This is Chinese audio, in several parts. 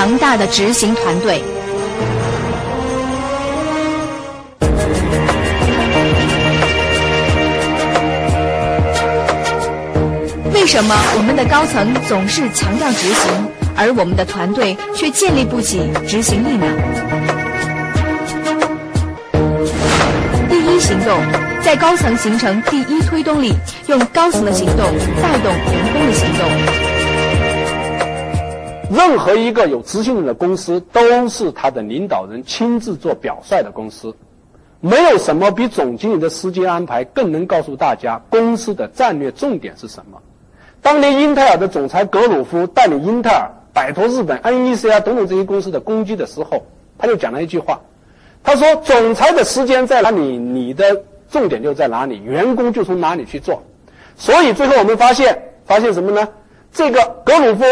强大的执行团队？为什么我们的高层总是强调执行，而我们的团队却建立不起执行力呢？第一行动，在高层形成第一推动力，用高层的行动带动员工的行动。任何一个有执行力的公司，都是他的领导人亲自做表率的公司。没有什么比总经理的时间安排更能告诉大家公司的战略重点是什么。当年英特尔的总裁格鲁夫带领英特尔摆脱日本 NEC 啊等等这些公司的攻击的时候，他就讲了一句话，他说：“总裁的时间在哪里，你的重点就在哪里，员工就从哪里去做。”所以最后我们发现，发现什么呢？这个格鲁夫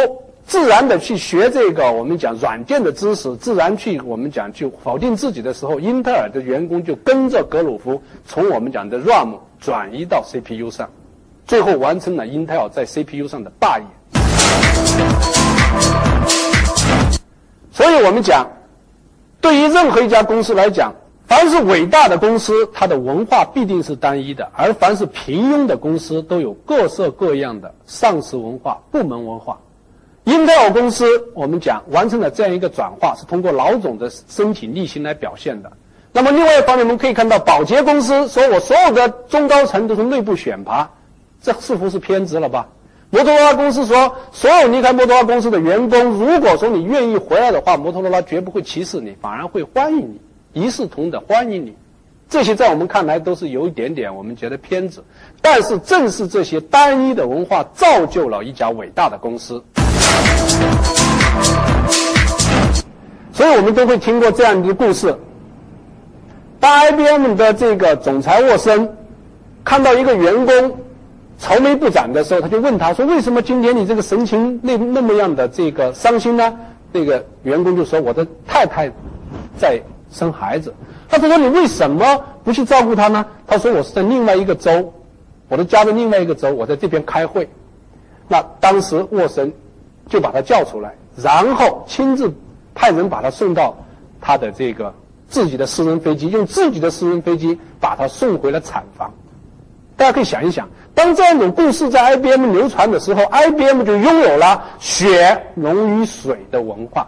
自然的去学这个我们讲软件的知识，自然去我们讲去否定自己的时候，英特尔的员工就跟着格鲁夫从我们讲的 RAM 转移到 CPU 上。最后完成了英特尔在 CPU 上的霸业。所以我们讲，对于任何一家公司来讲，凡是伟大的公司，它的文化必定是单一的；而凡是平庸的公司，都有各色各样的上市文化、部门文化。英特尔公司，我们讲完成了这样一个转化，是通过老总的身体力行来表现的。那么另外一方面，我们可以看到，宝洁公司说我所有的中高层都是内部选拔。这似乎是偏执了吧？摩托罗拉公司说，所有离开摩托罗拉公司的员工，如果说你愿意回来的话，摩托罗拉绝不会歧视你，反而会欢迎你，一视同仁欢迎你。这些在我们看来都是有一点点我们觉得偏执，但是正是这些单一的文化造就了一家伟大的公司。所以我们都会听过这样一个故事：当 IBM 的这个总裁沃森看到一个员工。愁眉不展的时候，他就问他说：“为什么今天你这个神情那那么样的这个伤心呢？”那个员工就说：“我的太太在生孩子。”他说：“你为什么不去照顾她呢？”他说：“我是在另外一个州，我的家在另外一个州，我在这边开会。”那当时沃森就把他叫出来，然后亲自派人把他送到他的这个自己的私人飞机，用自己的私人飞机把他送回了产房。大家可以想一想。当这样一种故事在 IBM 流传的时候，IBM 就拥有了血浓于水的文化。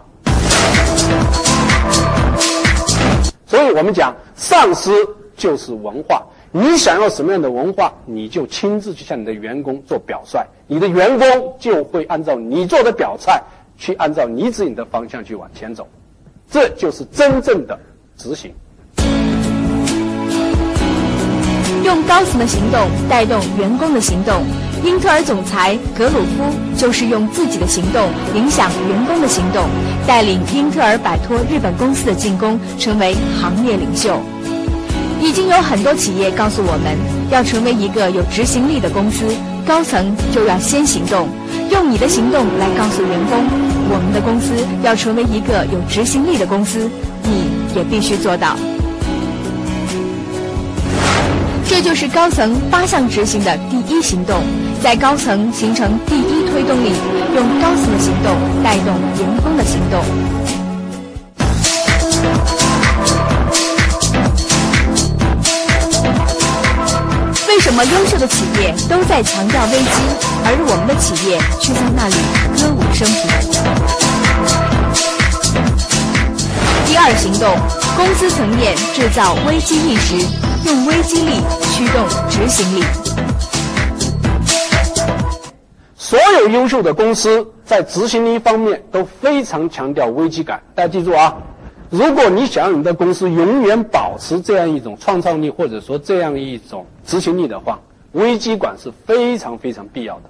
所以我们讲，上司就是文化。你想要什么样的文化，你就亲自去向你的员工做表率，你的员工就会按照你做的表率，去按照你指引的方向去往前走。这就是真正的执行。用高层的行动带动员工的行动，英特尔总裁格鲁夫就是用自己的行动影响员工的行动，带领英特尔摆脱日本公司的进攻，成为行业领袖。已经有很多企业告诉我们，要成为一个有执行力的公司，高层就要先行动，用你的行动来告诉员工，我们的公司要成为一个有执行力的公司，你也必须做到。这就是高层八项执行的第一行动，在高层形成第一推动力，用高层的行动带动员工的行动。什么优秀的企业都在强调危机，而我们的企业却在那里歌舞升平？第二行动，公司层面制造危机意识。用危机力驱动执行力。所有优秀的公司在执行力方面都非常强调危机感。大家记住啊，如果你想你的公司永远保持这样一种创造力，或者说这样一种执行力的话，危机感是非常非常必要的。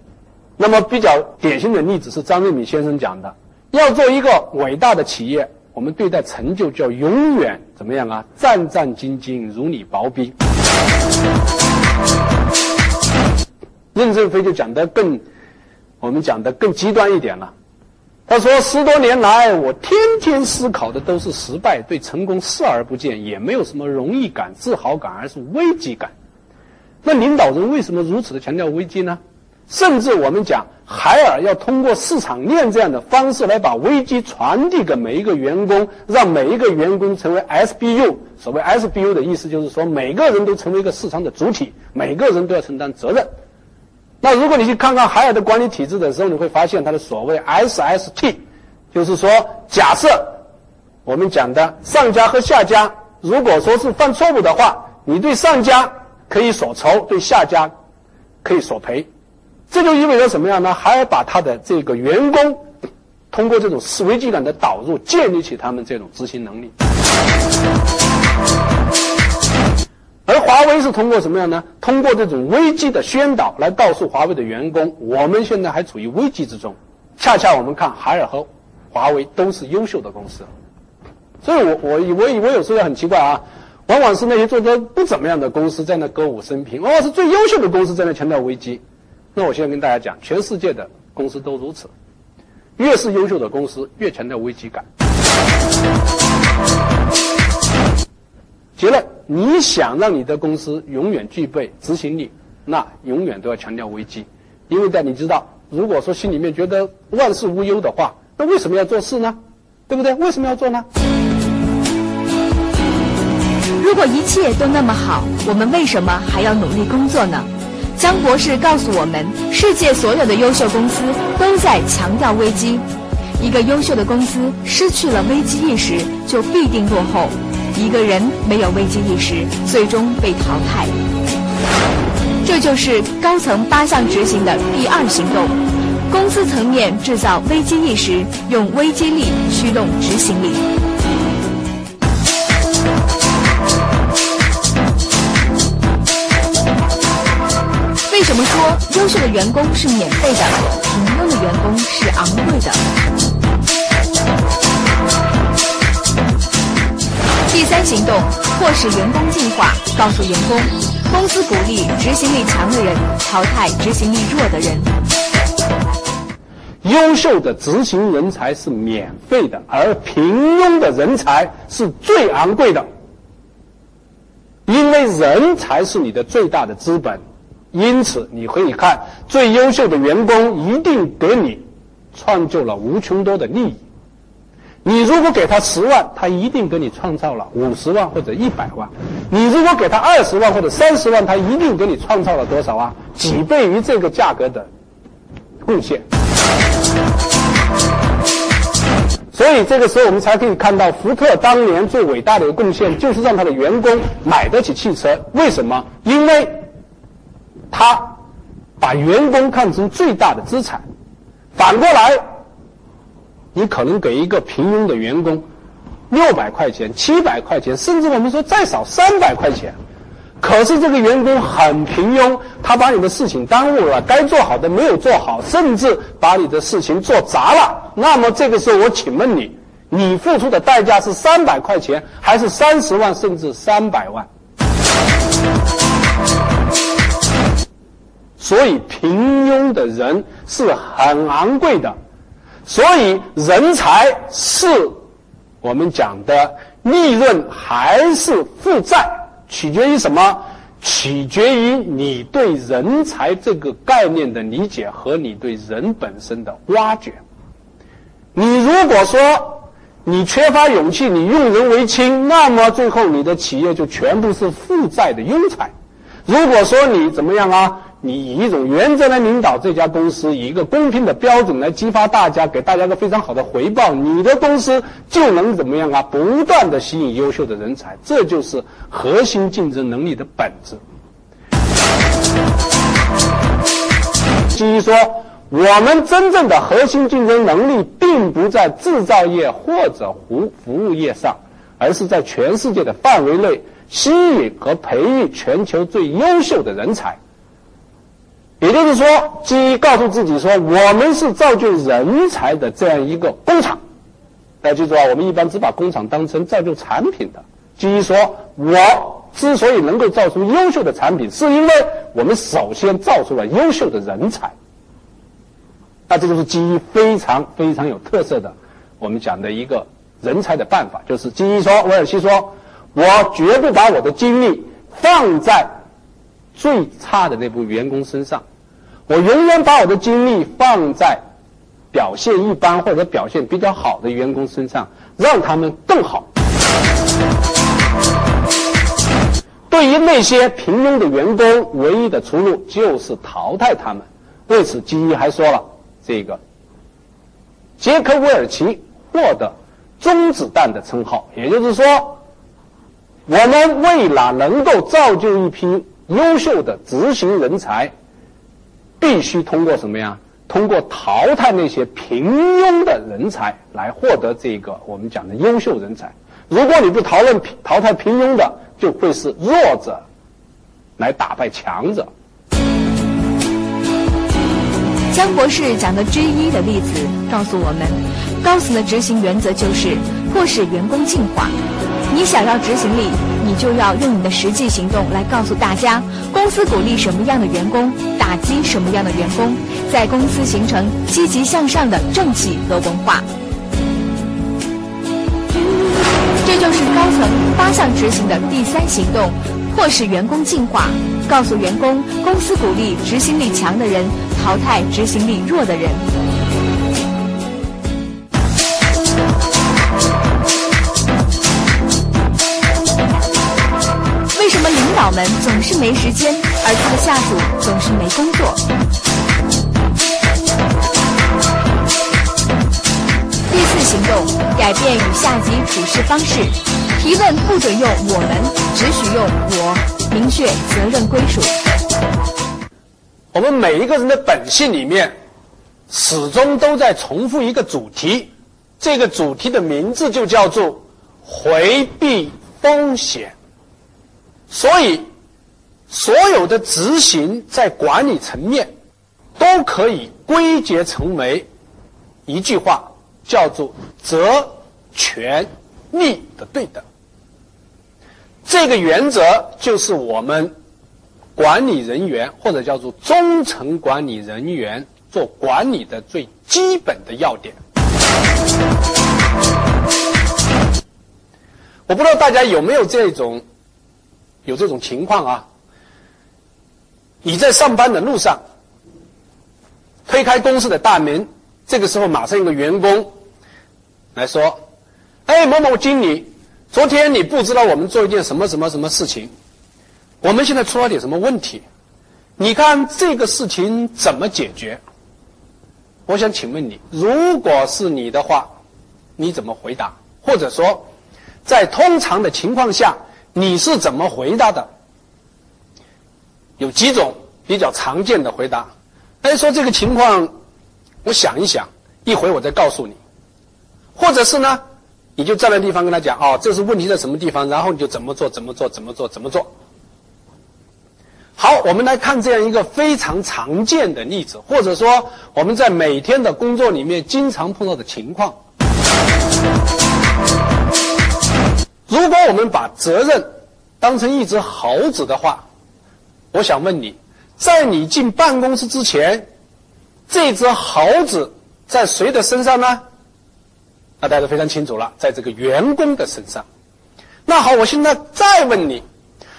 那么比较典型的例子是张瑞敏先生讲的：要做一个伟大的企业。我们对待成就就要永远怎么样啊？战战兢兢，如履薄冰。任正非就讲的更，我们讲的更极端一点了。他说：十多年来，我天天思考的都是失败，对成功视而不见，也没有什么荣誉感、自豪感，而是危机感。那领导人为什么如此的强调危机呢？甚至我们讲，海尔要通过市场链这样的方式来把危机传递给每一个员工，让每一个员工成为 SBU。所谓 SBU 的意思就是说，每个人都成为一个市场的主体，每个人都要承担责任。那如果你去看看海尔的管理体制的时候，你会发现它的所谓 SST，就是说，假设我们讲的上家和下家，如果说是犯错误的话，你对上家可以所仇，对下家可以索赔。这就意味着什么样呢？海尔把他的这个员工通过这种危机感的导入，建立起他们这种执行能力。而华为是通过什么样呢？通过这种危机的宣导来告诉华为的员工，我们现在还处于危机之中。恰恰我们看海尔和华为都是优秀的公司，所以我我我我有时候很奇怪啊，往往是那些做的不怎么样的公司在那歌舞升平，往往是最优秀的公司在那强调危机。那我现在跟大家讲，全世界的公司都如此，越是优秀的公司，越强调危机感。结论：你想让你的公司永远具备执行力，那永远都要强调危机，因为在你知道，如果说心里面觉得万事无忧的话，那为什么要做事呢？对不对？为什么要做呢？如果一切都那么好，我们为什么还要努力工作呢？江博士告诉我们，世界所有的优秀公司都在强调危机。一个优秀的公司失去了危机意识，就必定落后；一个人没有危机意识，最终被淘汰。这就是高层八项执行的第二行动：公司层面制造危机意识，用危机力驱动执行力。为什么说优秀的员工是免费的，平庸的员工是昂贵的？第三行动，迫使员工进化，告诉员工，公司鼓励执行力强的人，淘汰执行力弱的人。优秀的执行人才是免费的，而平庸的人才是最昂贵的，因为人才是你的最大的资本。因此，你可以看最优秀的员工一定给你创造了无穷多的利益。你如果给他十万，他一定给你创造了五十万或者一百万；你如果给他二十万或者三十万，他一定给你创造了多少啊？几倍于这个价格的贡献。所以这个时候，我们才可以看到福特当年最伟大的一个贡献，就是让他的员工买得起汽车。为什么？因为。他把员工看成最大的资产，反过来，你可能给一个平庸的员工六百块钱、七百块钱，甚至我们说再少三百块钱，可是这个员工很平庸，他把你的事情耽误了，该做好的没有做好，甚至把你的事情做砸了。那么这个时候，我请问你，你付出的代价是三百块钱，还是三十万，甚至三百万？所以，平庸的人是很昂贵的。所以，人才是我们讲的利润还是负债，取决于什么？取决于你对人才这个概念的理解和你对人本身的挖掘。你如果说你缺乏勇气，你用人为亲，那么最后你的企业就全部是负债的庸才。如果说你怎么样啊？你以一种原则来领导这家公司，以一个公平的标准来激发大家，给大家一个非常好的回报，你的公司就能怎么样啊？不断的吸引优秀的人才，这就是核心竞争能力的本质。基于说，我们真正的核心竞争能力，并不在制造业或者服服务业上，而是在全世界的范围内吸引和培育全球最优秀的人才。也就是说，基于告诉自己说，我们是造就人才的这样一个工厂。大家记住啊，我们一般只把工厂当成造就产品的。基于说，我之所以能够造出优秀的产品，是因为我们首先造出了优秀的人才。那这就是基于非常非常有特色的，我们讲的一个人才的办法，就是基于说，威尔西说，我绝不把我的精力放在最差的那部员工身上。我永远把我的精力放在表现一般或者表现比较好的员工身上，让他们更好。对于那些平庸的员工，唯一的出路就是淘汰他们。为此，基伊还说了这个。杰克韦尔奇获得“中子弹”的称号，也就是说，我们为了能够造就一批优秀的执行人才，必须通过什么呀？通过淘汰那些平庸的人才来获得这个我们讲的优秀人才。如果你不淘汰淘汰平庸的，就会是弱者来打败强者。江博士讲的之一的例子告诉我们，高层的执行原则就是迫使员工进化。你想要执行力，你就要用你的实际行动来告诉大家，公司鼓励什么样的员工，打击什么样的员工，在公司形成积极向上的正气和文化。这就是高层八项执行的第三行动：迫使员工进化，告诉员工公司鼓励执行力强的人，淘汰执行力弱的人。们总是没时间，而他的下属总是没工作？第四行动改变与下级处事方式，提问不准用“我们”，只许用“我”，明确责任归属。我们每一个人的本性里面，始终都在重复一个主题，这个主题的名字就叫做回避风险。所以，所有的执行在管理层面，都可以归结成为一句话。叫做责权利的对等，这个原则就是我们管理人员或者叫做中层管理人员做管理的最基本的要点。我不知道大家有没有这种有这种情况啊？你在上班的路上推开公司的大门。这个时候，马上一个员工来说：“哎，某某经理，昨天你布置了我们做一件什么什么什么事情？我们现在出了点什么问题？你看这个事情怎么解决？”我想请问你，如果是你的话，你怎么回答？或者说，在通常的情况下，你是怎么回答的？有几种比较常见的回答。哎，说这个情况。我想一想，一会我再告诉你，或者是呢，你就站在地方跟他讲，哦，这是问题在什么地方，然后你就怎么做，怎么做，怎么做，怎么做。好，我们来看这样一个非常常见的例子，或者说我们在每天的工作里面经常碰到的情况。如果我们把责任当成一只猴子的话，我想问你，在你进办公室之前。这只猴子在谁的身上呢？那大家都非常清楚了，在这个员工的身上。那好，我现在再问你，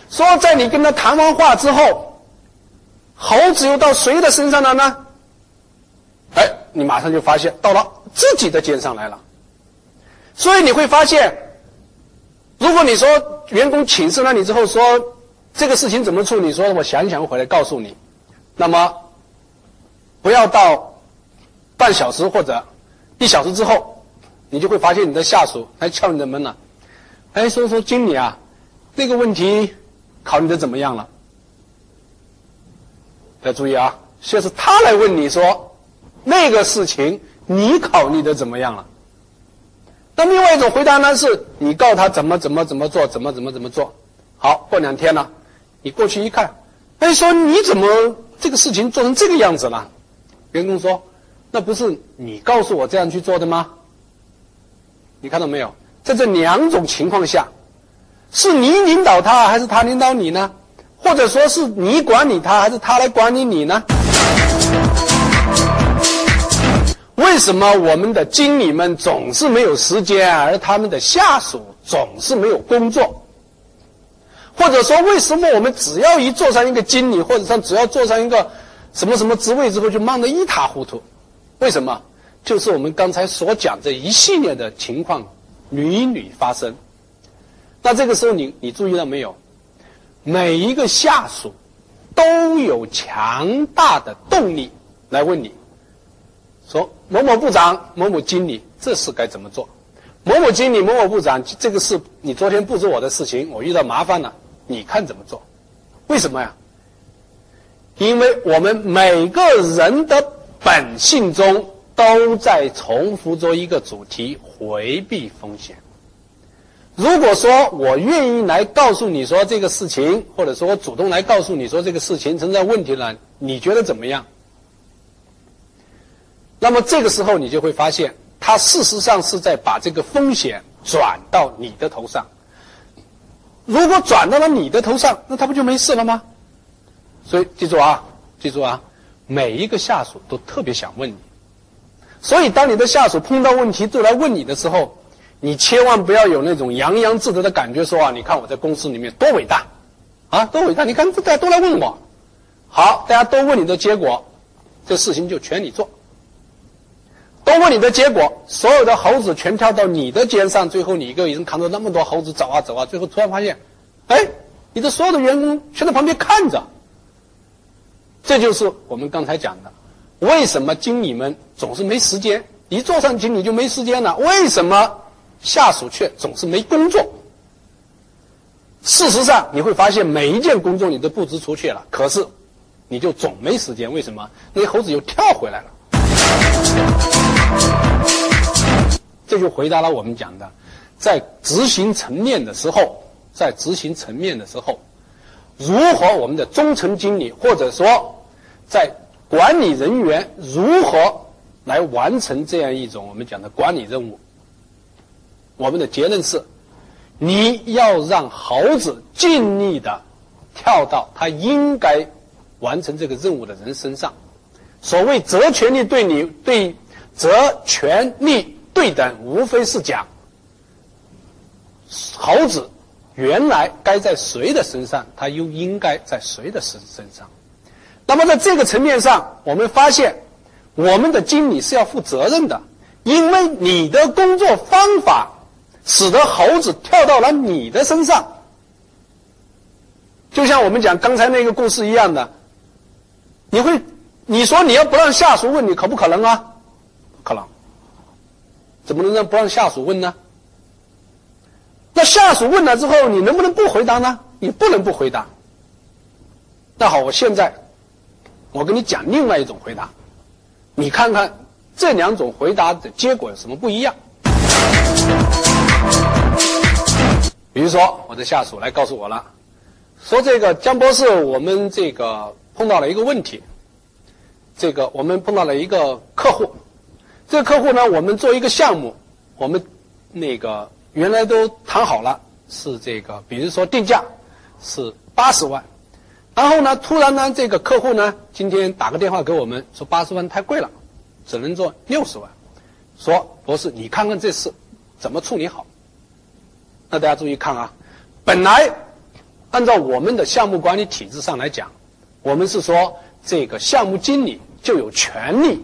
说在你跟他谈完话之后，猴子又到谁的身上了呢？哎，你马上就发现到了自己的肩上来了。所以你会发现，如果你说员工请示了你之后说这个事情怎么处理，说我想想回来告诉你，那么。不要到半小时或者一小时之后，你就会发现你的下属来敲你的门了。哎，说说经理啊，那个问题考虑的怎么样了？要注意啊，现在是他来问你说那个事情你考虑的怎么样了？那另外一种回答呢，是你告诉他怎么怎么怎么做，怎么怎么怎么做。好，过两天了，你过去一看，哎，说你怎么这个事情做成这个样子了？员工说：“那不是你告诉我这样去做的吗？”你看到没有？在这两种情况下，是你领导他还是他领导你呢？或者说是你管理他还是他来管理你呢？为什么我们的经理们总是没有时间，而他们的下属总是没有工作？或者说，为什么我们只要一坐上一个经理，或者说只要坐上一个？什么什么职位之后就忙得一塌糊涂。为什么？就是我们刚才所讲这一系列的情况屡屡发生。那这个时候，你你注意到没有？每一个下属都有强大的动力来问你，说某某部长、某某经理，这事该怎么做？某某经理、某某部长，这个事你昨天布置我的事情，我遇到麻烦了，你看怎么做？为什么呀？因为我们每个人的本性中都在重复着一个主题：回避风险。如果说我愿意来告诉你说这个事情，或者说我主动来告诉你说这个事情存在问题了，你觉得怎么样？那么这个时候你就会发现，他事实上是在把这个风险转到你的头上。如果转到了你的头上，那他不就没事了吗？所以记住啊，记住啊，每一个下属都特别想问你。所以当你的下属碰到问题都来问你的时候，你千万不要有那种洋洋自得的感觉，说啊，你看我在公司里面多伟大，啊，多伟大！你看大家都来问我，好，大家都问你的结果，这事情就全你做。都问你的结果，所有的猴子全跳到你的肩上，最后你一个人扛着那么多猴子走啊走啊，最后突然发现，哎，你的所有的员工全在旁边看着。这就是我们刚才讲的，为什么经理们总是没时间？一坐上经理就没时间了，为什么？下属却总是没工作。事实上，你会发现每一件工作你都布置出去了，可是你就总没时间。为什么？那些猴子又跳回来了。这就回答了我们讲的，在执行层面的时候，在执行层面的时候，如何我们的中层经理或者说在管理人员如何来完成这样一种我们讲的管理任务？我们的结论是：你要让猴子尽力的跳到他应该完成这个任务的人身上。所谓责权利对你对责权利对等，无非是讲猴子原来该在谁的身上，他又应该在谁的身身上。那么在这个层面上，我们发现我们的经理是要负责任的，因为你的工作方法。使得猴子跳到了你的身上，就像我们讲刚才那个故事一样的，你会你说你要不让下属问你可不可能啊？可能，怎么能让不让下属问呢？那下属问了之后，你能不能不回答呢？你不能不回答。那好，我现在我跟你讲另外一种回答，你看看这两种回答的结果有什么不一样。比如说，我的下属来告诉我了，说这个江博士，我们这个碰到了一个问题，这个我们碰到了一个客户，这个客户呢，我们做一个项目，我们那个原来都谈好了，是这个，比如说定价是八十万，然后呢，突然呢，这个客户呢，今天打个电话给我们，说八十万太贵了，只能做六十万，说博士，你看看这事怎么处理好。那大家注意看啊，本来按照我们的项目管理体制上来讲，我们是说这个项目经理就有权利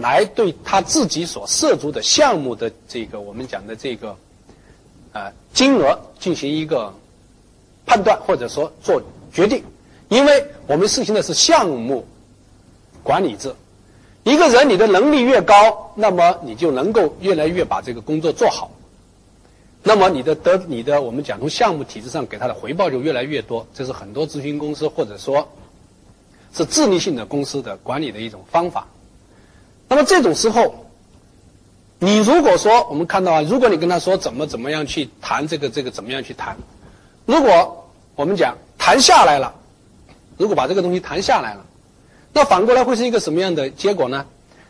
来对他自己所涉足的项目的这个我们讲的这个呃金额进行一个判断或者说做决定，因为我们实行的是项目管理制，一个人你的能力越高，那么你就能够越来越把这个工作做好。那么你的得你的我们讲从项目体制上给他的回报就越来越多，这是很多咨询公司或者说，是自律性的公司的管理的一种方法。那么这种时候，你如果说我们看到啊，如果你跟他说怎么怎么样去谈这个这个怎么样去谈，如果我们讲谈下来了，如果把这个东西谈下来了，那反过来会是一个什么样的结果呢？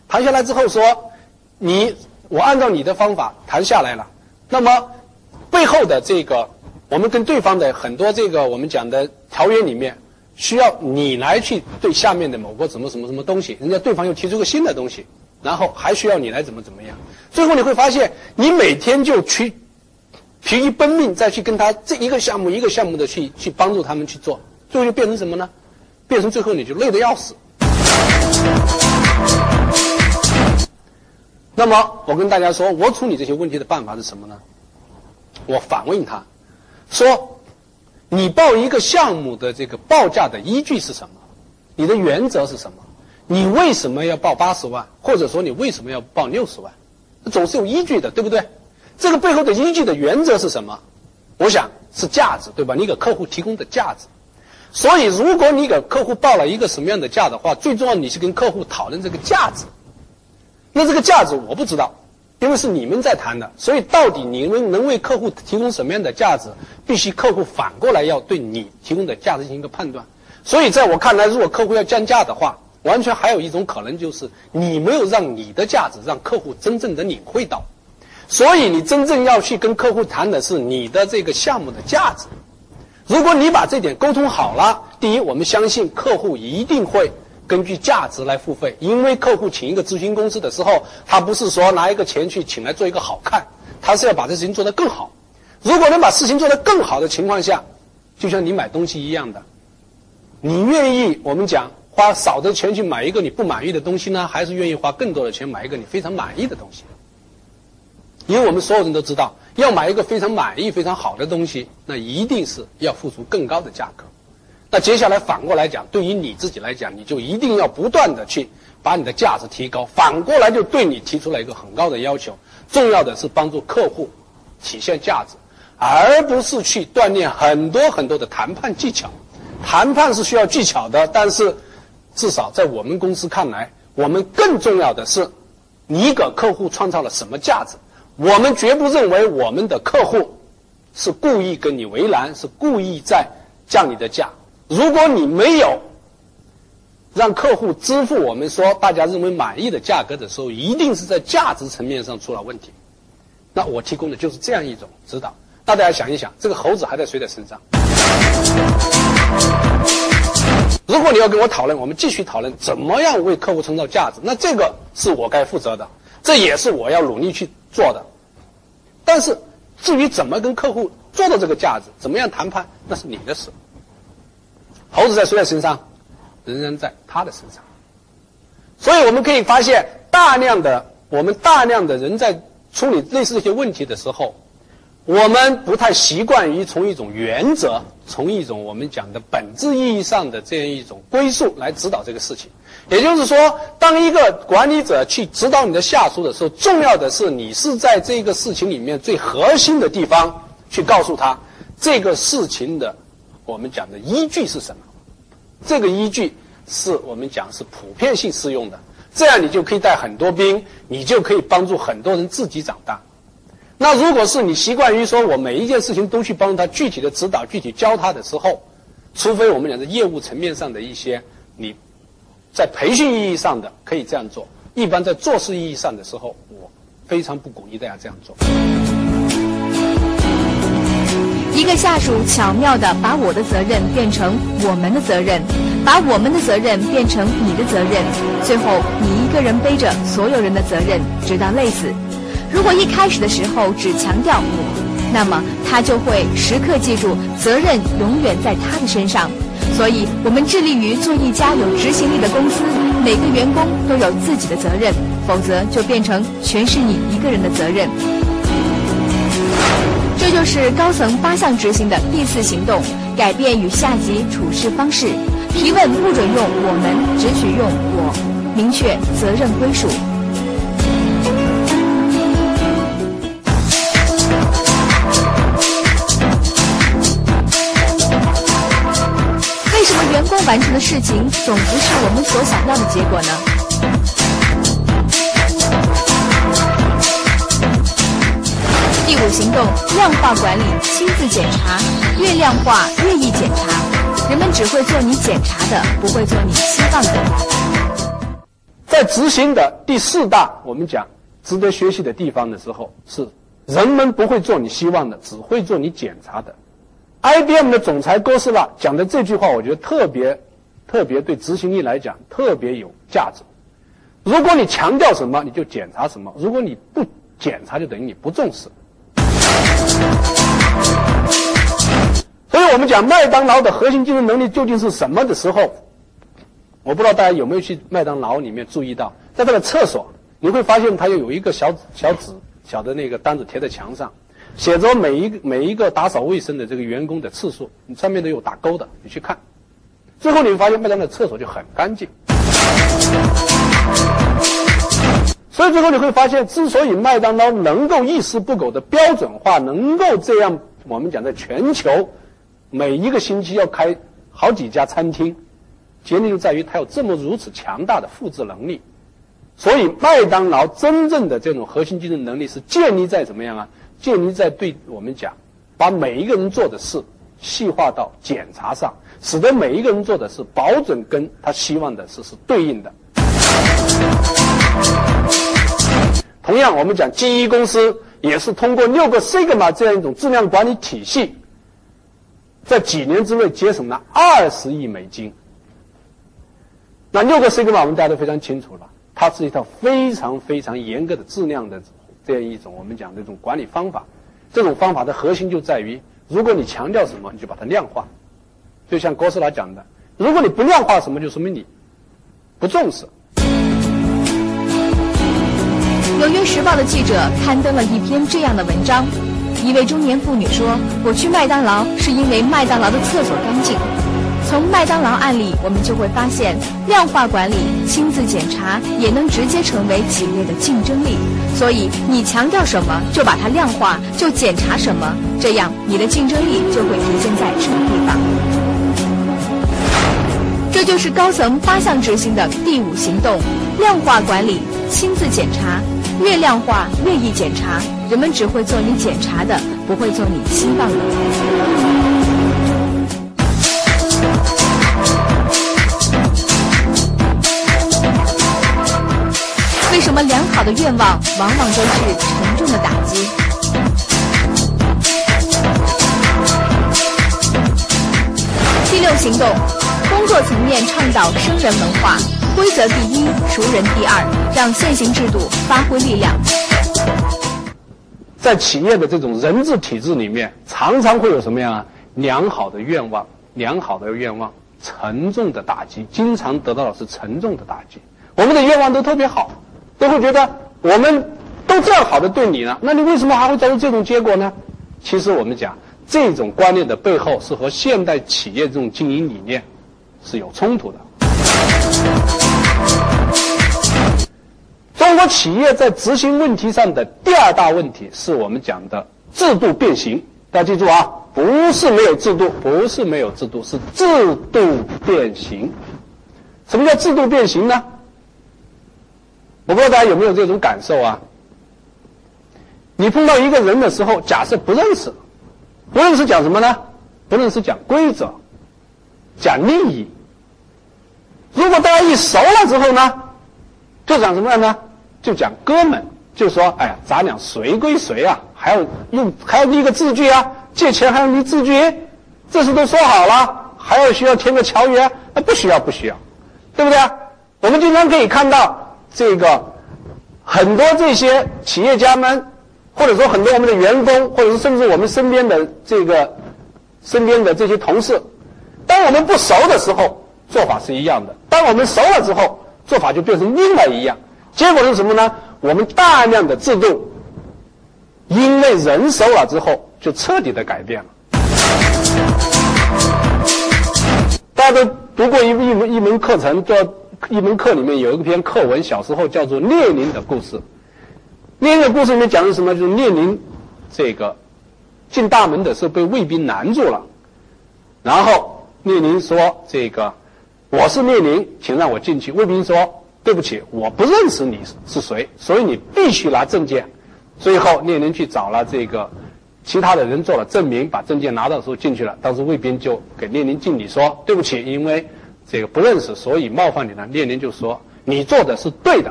谈下来之后说，你我按照你的方法谈下来了，那么。背后的这个，我们跟对方的很多这个我们讲的条约里面，需要你来去对下面的某个什么什么什么东西，人家对方又提出个新的东西，然后还需要你来怎么怎么样，最后你会发现，你每天就去疲于奔命，再去跟他这一个项目一个项目的去去帮助他们去做，最后就变成什么呢？变成最后你就累得要死。那么我跟大家说，我处理这些问题的办法是什么呢？我反问他，说，你报一个项目的这个报价的依据是什么？你的原则是什么？你为什么要报八十万？或者说你为什么要报六十万？总是有依据的，对不对？这个背后的依据的原则是什么？我想是价值，对吧？你给客户提供的价值。所以，如果你给客户报了一个什么样的价的话，最重要你是跟客户讨论这个价值。那这个价值我不知道，因为是你们在谈的，所以到底你们能为客户提供什么样的价值，必须客户反过来要对你提供的价值进行一个判断。所以在我看来，如果客户要降价的话，完全还有一种可能就是你没有让你的价值让客户真正的领会到。所以你真正要去跟客户谈的是你的这个项目的价值。如果你把这点沟通好了，第一，我们相信客户一定会。根据价值来付费，因为客户请一个咨询公司的时候，他不是说拿一个钱去请来做一个好看，他是要把这事情做得更好。如果能把事情做得更好的情况下，就像你买东西一样的，你愿意我们讲花少的钱去买一个你不满意的东西呢，还是愿意花更多的钱买一个你非常满意的东西？因为我们所有人都知道，要买一个非常满意、非常好的东西，那一定是要付出更高的价格。那接下来反过来讲，对于你自己来讲，你就一定要不断的去把你的价值提高。反过来就对你提出了一个很高的要求。重要的是帮助客户体现价值，而不是去锻炼很多很多的谈判技巧。谈判是需要技巧的，但是至少在我们公司看来，我们更重要的是你给客户创造了什么价值。我们绝不认为我们的客户是故意跟你为难，是故意在降你的价。如果你没有让客户支付我们说大家认为满意的价格的时候，一定是在价值层面上出了问题。那我提供的就是这样一种指导。大家想一想，这个猴子还在谁的身上？如果你要跟我讨论，我们继续讨论怎么样为客户创造价值，那这个是我该负责的，这也是我要努力去做的。但是至于怎么跟客户做到这个价值，怎么样谈判，那是你的事。猴子在谁的身上？仍然在他的身上。所以我们可以发现，大量的我们大量的人在处理类似这些问题的时候，我们不太习惯于从一种原则、从一种我们讲的本质意义上的这样一种归宿来指导这个事情。也就是说，当一个管理者去指导你的下属的时候，重要的是你是在这个事情里面最核心的地方去告诉他这个事情的。我们讲的依据是什么？这个依据是我们讲是普遍性适用的，这样你就可以带很多兵，你就可以帮助很多人自己长大。那如果是你习惯于说我每一件事情都去帮他具体的指导、具体教他的时候，除非我们讲的业务层面上的一些，你在培训意义上的可以这样做，一般在做事意义上的时候，我非常不鼓励大家这样做。一个下属巧妙地把我的责任变成我们的责任，把我们的责任变成你的责任，最后你一个人背着所有人的责任，直到累死。如果一开始的时候只强调我，那么他就会时刻记住责任永远在他的身上。所以，我们致力于做一家有执行力的公司，每个员工都有自己的责任，否则就变成全是你一个人的责任。这就是高层八项执行的第四行动：改变与下级处事方式。提问不准用“我们”，只许用“我”，明确责任归属。为什么员工完成的事情总不是我们所想要的结果呢？第五行动：量化管理，亲自检查。越量化越易检查。人们只会做你检查的，不会做你希望的。在执行的第四大，我们讲值得学习的地方的时候，是人们不会做你希望的，只会做你检查的。IBM 的总裁哥斯拉讲的这句话，我觉得特别特别对执行力来讲特别有价值。如果你强调什么，你就检查什么；如果你不检查，就等于你不重视。所以我们讲麦当劳的核心竞争能力究竟是什么的时候，我不知道大家有没有去麦当劳里面注意到，在这个厕所，你会发现它有一个小小纸小的那个单子贴在墙上，写着每一个每一个打扫卫生的这个员工的次数，你上面都有打勾的，你去看。最后你会发现麦当劳厕所就很干净。所以最后你会发现，之所以麦当劳能够一丝不苟的标准化，能够这样我们讲在全球每一个星期要开好几家餐厅。结论就在于它有这么如此强大的复制能力，所以麦当劳真正的这种核心竞争能力是建立在怎么样啊？建立在对我们讲，把每一个人做的事细化到检查上，使得每一个人做的事保准跟他希望的事是对应的。同样，我们讲 GE 公司也是通过六个 Sigma 这样一种质量管理体系，在几年之内节省了二十亿美金。那六个 Sigma 我们大家都非常清楚了，它是一套非常非常严格的质量的这样一种我们讲的这种管理方法。这种方法的核心就在于，如果你强调什么，你就把它量化。就像哥斯拉讲的，如果你不量化什么，就说明你不重视。纽约时报的记者刊登了一篇这样的文章：一位中年妇女说：“我去麦当劳是因为麦当劳的厕所干净。”从麦当劳案例，我们就会发现，量化管理、亲自检查也能直接成为企业的竞争力。所以，你强调什么，就把它量化，就检查什么，这样你的竞争力就会体现在这个地方。这就是高层八项执行的第五行动：量化管理、亲自检查。越量化越易检查，人们只会做你检查的，不会做你期望的。为什么良好的愿望往往都是沉重的打击？第六行动，工作层面倡导生人文化，规则第一，熟人第二，让现行制度发挥力量。在企业的这种人治体制里面，常常会有什么样啊？良好的愿望，良好的愿望，沉重的打击，经常得到的是沉重的打击。我们的愿望都特别好。都会觉得我们都这样好的对你呢，那你为什么还会造成这种结果呢？其实我们讲这种观念的背后是和现代企业这种经营理念是有冲突的。中国企业在执行问题上的第二大问题是我们讲的制度变形。大家记住啊，不是没有制度，不是没有制度，是制度变形。什么叫制度变形呢？我不知道大家有没有这种感受啊？你碰到一个人的时候，假设不认识，不认识讲什么呢？不认识讲规则，讲利益。如果大家一熟了之后呢，就讲什么样呢？就讲哥们，就说哎呀，咱俩谁归谁啊？还要用还要立个字据啊？借钱还要立字据？这事都说好了，还要需要签个条约？那不需要，不需要，对不对啊？我们经常可以看到。这个很多这些企业家们，或者说很多我们的员工，或者是甚至我们身边的这个身边的这些同事，当我们不熟的时候，做法是一样的；当我们熟了之后，做法就变成另外一样。结果是什么呢？我们大量的制度，因为人熟了之后，就彻底的改变了。大家都读过一一门一门课程叫。一门课里面有一篇课文，小时候叫做《列宁的故事》。列宁的故事里面讲的什么？就是列宁这个进大门的时候被卫兵拦住了，然后列宁说：“这个我是列宁，请让我进去。”卫兵说：“对不起，我不认识你是谁，所以你必须拿证件。”最后列宁去找了这个其他的人做了证明，把证件拿到的时候进去了。当时卫兵就给列宁敬礼说：“对不起，因为。”这个不认识，所以冒犯你了。列宁就说：“你做的是对的。”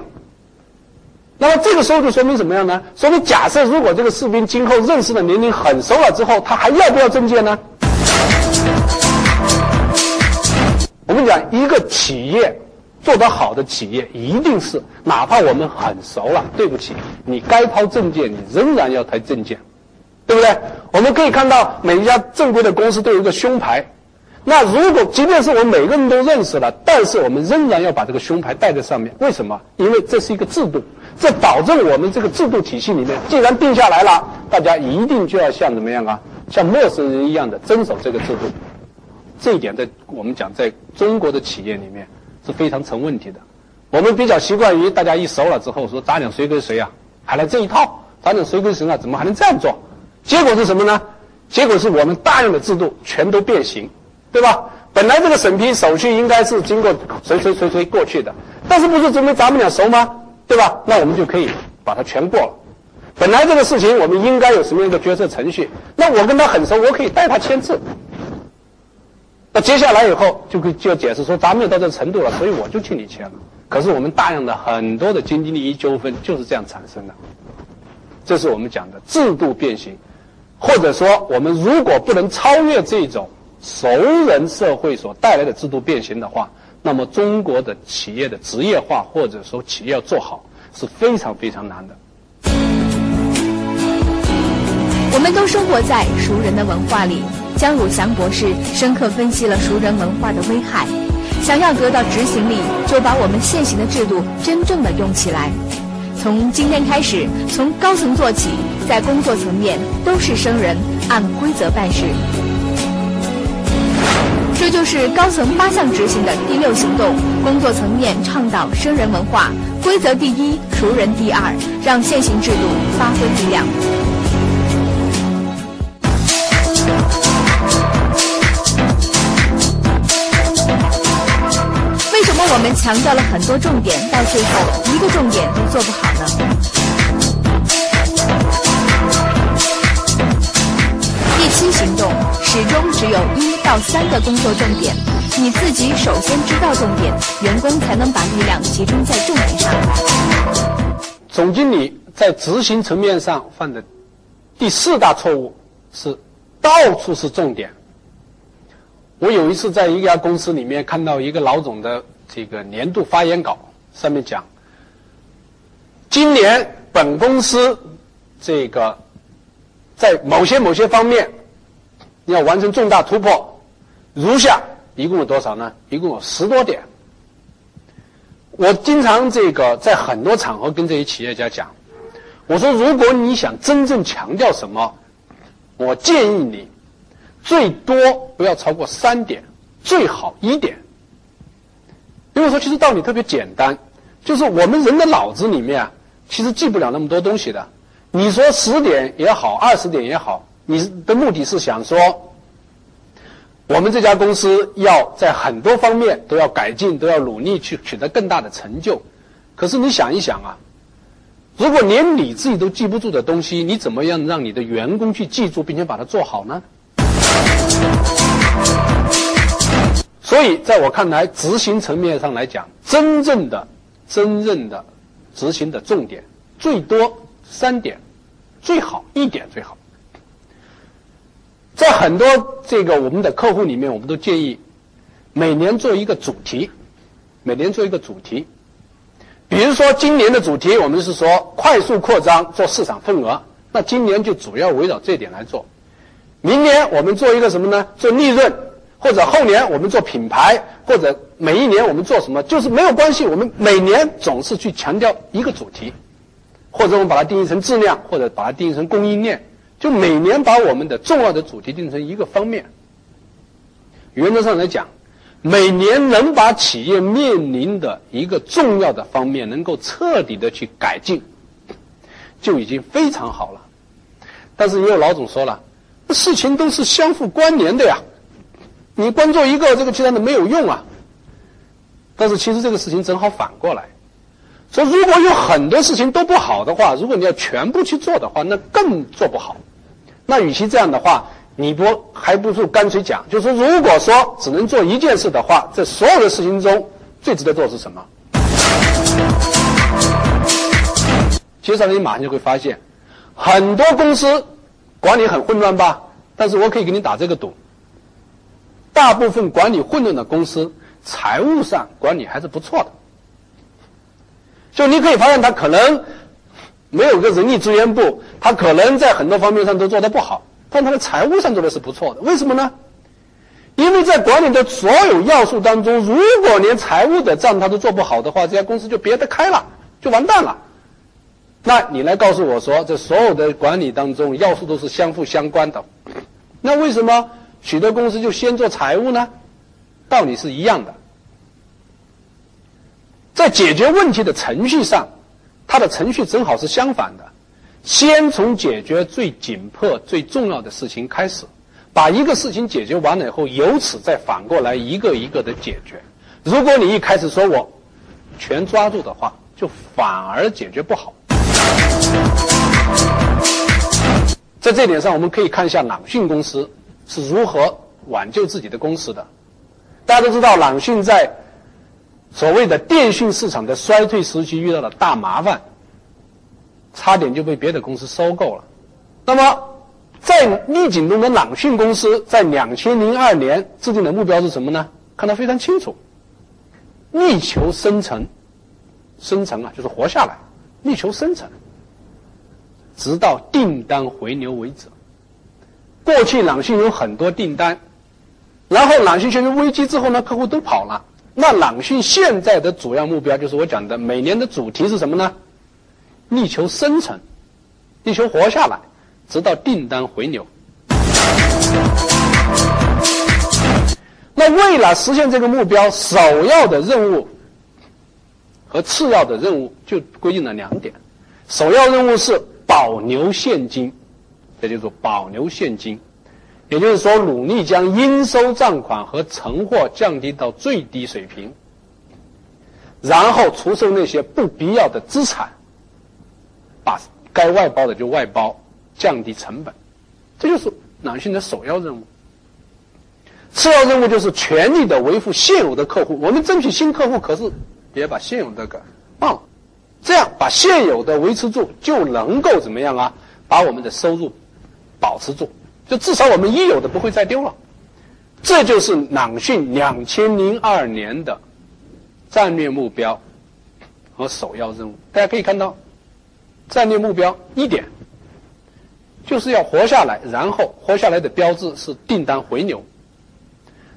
那么这个时候就说明什么样呢？说明假设如果这个士兵今后认识的年龄很熟了之后，他还要不要证件呢？一个企业做得好的企业，一定是哪怕我们很熟了，对不起，你该抛证件，你仍然要抬证件，对不对？我们可以看到每一家正规的公司都有一个胸牌。那如果即便是我们每个人都认识了，但是我们仍然要把这个胸牌戴在上面。为什么？因为这是一个制度，这保证我们这个制度体系里面，既然定下来了，大家一定就要像怎么样啊？像陌生人一样的遵守这个制度。这一点在我们讲，在中国的企业里面是非常成问题的。我们比较习惯于大家一熟了之后说咱俩谁跟谁啊，还来这一套，咱俩谁跟谁啊？怎么还能这样做？结果是什么呢？结果是我们大量的制度全都变形。对吧？本来这个审批手续应该是经过谁谁谁谁过去的，但是不是证明咱们俩熟吗？对吧？那我们就可以把它全过了。本来这个事情我们应该有什么样的决策程序？那我跟他很熟，我可以代他签字。那接下来以后就可以就解释说，咱们也到这程度了，所以我就替你签了。可是我们大量的很多的经济利益纠纷就是这样产生的。这是我们讲的制度变形，或者说我们如果不能超越这种。熟人社会所带来的制度变形的话，那么中国的企业的职业化或者说企业要做好是非常非常难的。我们都生活在熟人的文化里，江汝祥博士深刻分析了熟人文化的危害。想要得到执行力，就把我们现行的制度真正的用起来。从今天开始，从高层做起，在工作层面都是生人，按规则办事。这就是高层八项执行的第六行动：工作层面倡导生人文化，规则第一，熟人第二，让现行制度发挥力量。我们强调了很多重点，到最后一个重点都做不好呢？第七行动始终只有一到三个工作重点，你自己首先知道重点，员工才能把力量集中在重点上。总经理在执行层面上犯的第四大错误是到处是重点。我有一次在一家公司里面看到一个老总的这个年度发言稿，上面讲，今年本公司这个在某些某些方面。要完成重大突破，如下，一共有多少呢？一共有十多点。我经常这个在很多场合跟这些企业家讲，我说如果你想真正强调什么，我建议你最多不要超过三点，最好一点。因为说其实道理特别简单，就是我们人的脑子里面，其实记不了那么多东西的。你说十点也好，二十点也好。你的目的是想说，我们这家公司要在很多方面都要改进，都要努力去取得更大的成就。可是你想一想啊，如果连你自己都记不住的东西，你怎么样让你的员工去记住，并且把它做好呢？所以，在我看来，执行层面上来讲，真正的、真正的执行的重点，最多三点，最好一点最好。在很多这个我们的客户里面，我们都建议每年做一个主题，每年做一个主题。比如说今年的主题，我们是说快速扩张做市场份额，那今年就主要围绕这点来做。明年我们做一个什么呢？做利润，或者后年我们做品牌，或者每一年我们做什么，就是没有关系。我们每年总是去强调一个主题，或者我们把它定义成质量，或者把它定义成供应链。就每年把我们的重要的主题定成一个方面，原则上来讲，每年能把企业面临的一个重要的方面能够彻底的去改进，就已经非常好了。但是也有老总说了，事情都是相互关联的呀，你光做一个这个其他的没有用啊。但是其实这个事情正好反过来。说如果有很多事情都不好的话，如果你要全部去做的话，那更做不好。那与其这样的话，你不还不如干脆讲，就是说，如果说只能做一件事的话，在所有的事情中最值得做是什么？接下来你马上就会发现，很多公司管理很混乱吧？但是我可以给你打这个赌，大部分管理混乱的公司，财务上管理还是不错的。就你可以发现，他可能没有个人力资源部，他可能在很多方面上都做得不好，但他的财务上做的是不错的。为什么呢？因为在管理的所有要素当中，如果连财务的账他都做不好的话，这家公司就别得开了，就完蛋了。那你来告诉我说，这所有的管理当中要素都是相互相关的，那为什么许多公司就先做财务呢？道理是一样的。在解决问题的程序上，它的程序正好是相反的，先从解决最紧迫、最重要的事情开始。把一个事情解决完了以后，由此再反过来一个一个的解决。如果你一开始说我全抓住的话，就反而解决不好。在这点上，我们可以看一下朗讯公司是如何挽救自己的公司的。大家都知道，朗讯在所谓的电讯市场的衰退时期遇到了大麻烦，差点就被别的公司收购了。那么，在逆景中的朗讯公司在两千零二年制定的目标是什么呢？看得非常清楚，力求生存，生存啊，就是活下来，力求生存，直到订单回流为止。过去朗讯有很多订单，然后朗讯陷入危机之后呢，客户都跑了。那朗讯现在的主要目标就是我讲的，每年的主题是什么呢？力求生存，力求活下来。直到订单回流。那为了实现这个目标，首要的任务和次要的任务就规定了两点：首要任务是保留现金，这就是保留现金，也就是说努力将应收账款和存货降低到最低水平，然后出售那些不必要的资产，把该外包的就外包。降低成本，这就是朗讯的首要任务。次要任务就是全力的维护现有的客户。我们争取新客户，可是也把现有的给忘了。这样把现有的维持住，就能够怎么样啊？把我们的收入保持住，就至少我们已有的不会再丢了。这就是朗讯两千零二年的战略目标和首要任务。大家可以看到，战略目标一点。就是要活下来，然后活下来的标志是订单回流。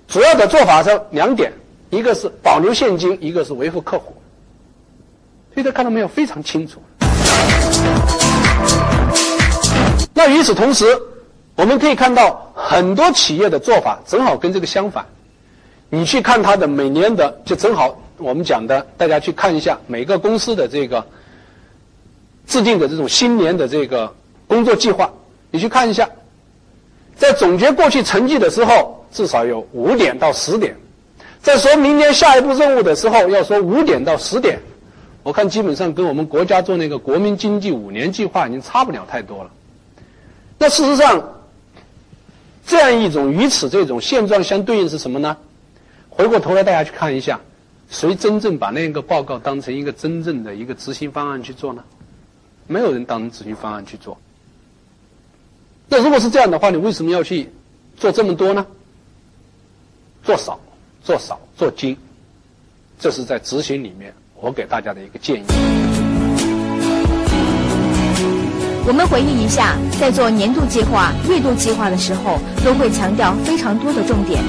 主要的做法是两点，一个是保留现金，一个是维护客户。所以大家看到没有？非常清楚。那与此同时，我们可以看到很多企业的做法正好跟这个相反。你去看它的每年的，就正好我们讲的，大家去看一下每个公司的这个制定的这种新年的这个工作计划。你去看一下，在总结过去成绩的时候，至少有五点到十点；在说明年下一步任务的时候，要说五点到十点。我看基本上跟我们国家做那个国民经济五年计划已经差不了太多了。那事实上，这样一种与此这种现状相对应是什么呢？回过头来，大家去看一下，谁真正把那个报告当成一个真正的一个执行方案去做呢？没有人当成执行方案去做。那如果是这样的话，你为什么要去做这么多呢？做少，做少，做精，这是在执行里面我给大家的一个建议。我们回忆一下，在做年度计划、月度计划的时候，都会强调非常多的重点，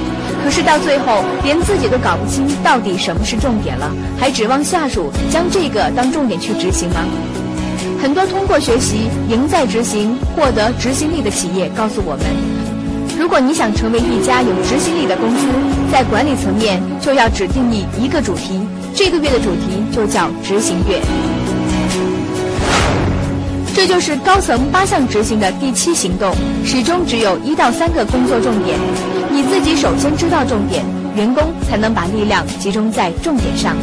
可是到最后连自己都搞不清到底什么是重点了，还指望下属将这个当重点去执行吗？很多通过学习赢在执行、获得执行力的企业告诉我们：如果你想成为一家有执行力的公司，在管理层面就要只定义一个主题，这个月的主题就叫执行月。这就是高层八项执行的第七行动，始终只有一到三个工作重点。你自己首先知道重点，员工才能把力量集中在重点上。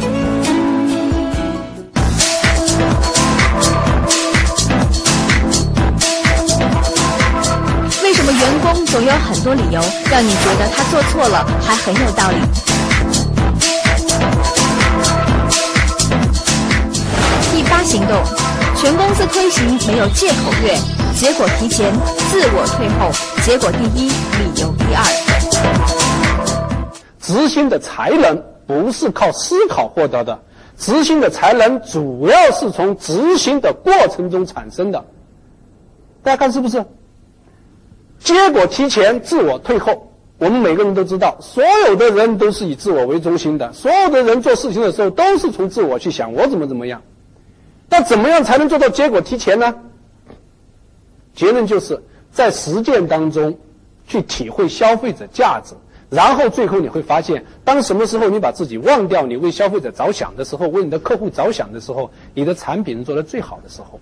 为什么员工总有很多理由让你觉得他做错了，还很有道理。第八行动，全公司推行没有借口月，结果提前，自我退后，结果第一，理由第二。执行的才能不是靠思考获得的，执行的才能主要是从执行的过程中产生的。大家看是不是？结果提前，自我退后，我们每个人都知道，所有的人都是以自我为中心的，所有的人做事情的时候都是从自我去想，我怎么怎么样。那怎么样才能做到结果提前呢？结论就是在实践当中去体会消费者价值，然后最后你会发现，当什么时候你把自己忘掉，你为消费者着想的时候，为你的客户着想的时候，你的产品做的最好的时候。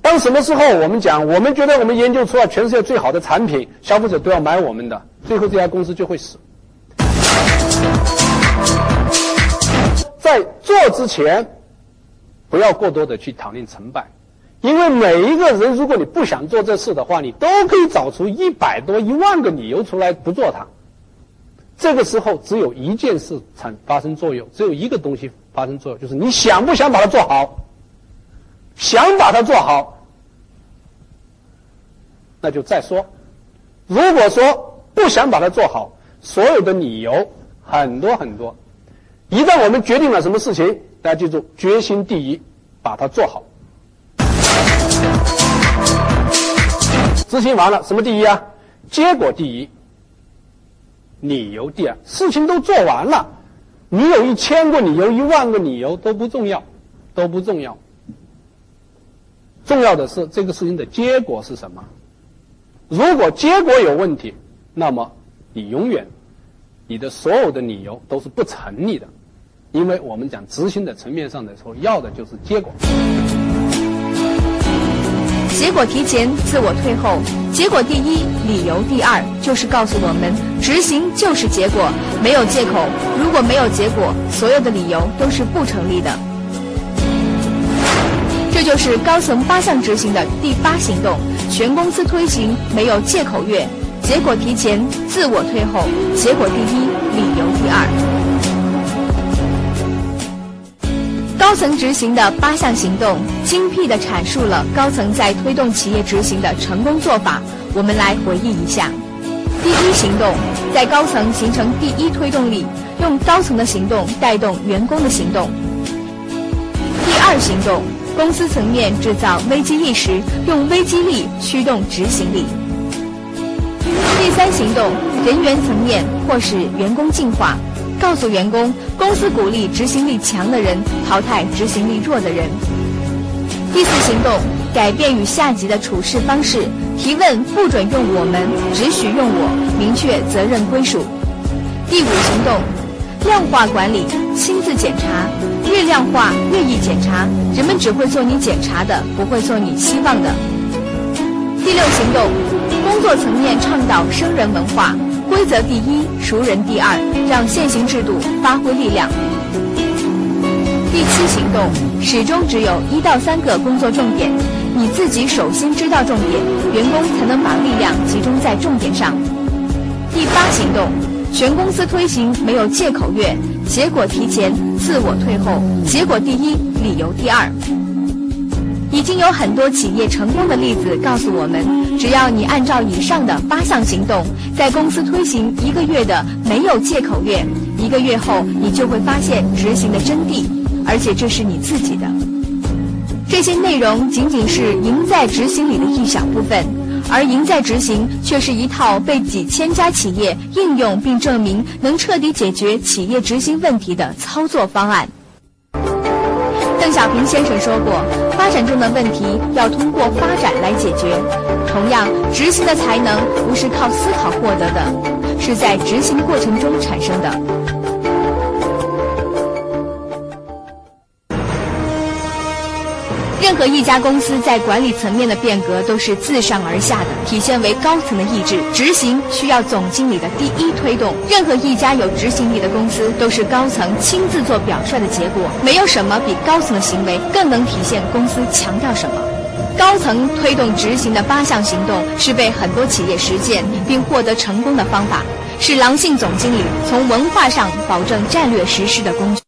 当什么时候我们讲，我们觉得我们研究出了全世界最好的产品，消费者都要买我们的，最后这家公司就会死。在做之前，不要过多的去讨论成败，因为每一个人，如果你不想做这事的话，你都可以找出一百多、一万个理由出来不做它。这个时候，只有一件事产发生作用，只有一个东西发生作用，就是你想不想把它做好。想把它做好，那就再说。如果说不想把它做好，所有的理由很多很多。一旦我们决定了什么事情，大家记住，决心第一，把它做好。执行完了，什么第一啊？结果第一，理由第二。事情都做完了，你有一千个理由、一万个理由都不重要，都不重要。重要的是这个事情的结果是什么？如果结果有问题，那么你永远你的所有的理由都是不成立的，因为我们讲执行的层面上的时候，要的就是结果。结果提前，自我退后。结果第一，理由第二，就是告诉我们，执行就是结果，没有借口。如果没有结果，所有的理由都是不成立的。这就是高层八项执行的第八行动，全公司推行没有借口月，结果提前，自我退后，结果第一，理由第二。高层执行的八项行动，精辟地阐述了高层在推动企业执行的成功做法。我们来回忆一下：第一行动，在高层形成第一推动力，用高层的行动带动员工的行动；第二行动。公司层面制造危机意识，用危机力驱动执行力。第三行动，人员层面迫使员工进化，告诉员工，公司鼓励执行力强的人，淘汰执行力弱的人。第四行动，改变与下级的处事方式，提问不准用我们，只许用我，明确责任归属。第五行动，量化管理，亲自检查。越量化越易检查，人们只会做你检查的，不会做你希望的。第六行动，工作层面倡导生人文化，规则第一，熟人第二，让现行制度发挥力量。第七行动，始终只有一到三个工作重点，你自己首先知道重点，员工才能把力量集中在重点上。第八行动，全公司推行没有借口月。结果提前，自我退后。结果第一，理由第二。已经有很多企业成功的例子告诉我们，只要你按照以上的八项行动，在公司推行一个月的没有借口月，一个月后你就会发现执行的真谛，而且这是你自己的。这些内容仅仅是赢在执行里的一小部分。而赢在执行，却是一套被几千家企业应用并证明能彻底解决企业执行问题的操作方案。邓小平先生说过：“发展中的问题要通过发展来解决。”同样，执行的才能不是靠思考获得的，是在执行过程中产生的。任何一家公司在管理层面的变革都是自上而下的，体现为高层的意志。执行需要总经理的第一推动。任何一家有执行力的公司都是高层亲自做表率的结果。没有什么比高层的行为更能体现公司强调什么。高层推动执行的八项行动是被很多企业实践并获得成功的方法，是狼性总经理从文化上保证战略实施的工具。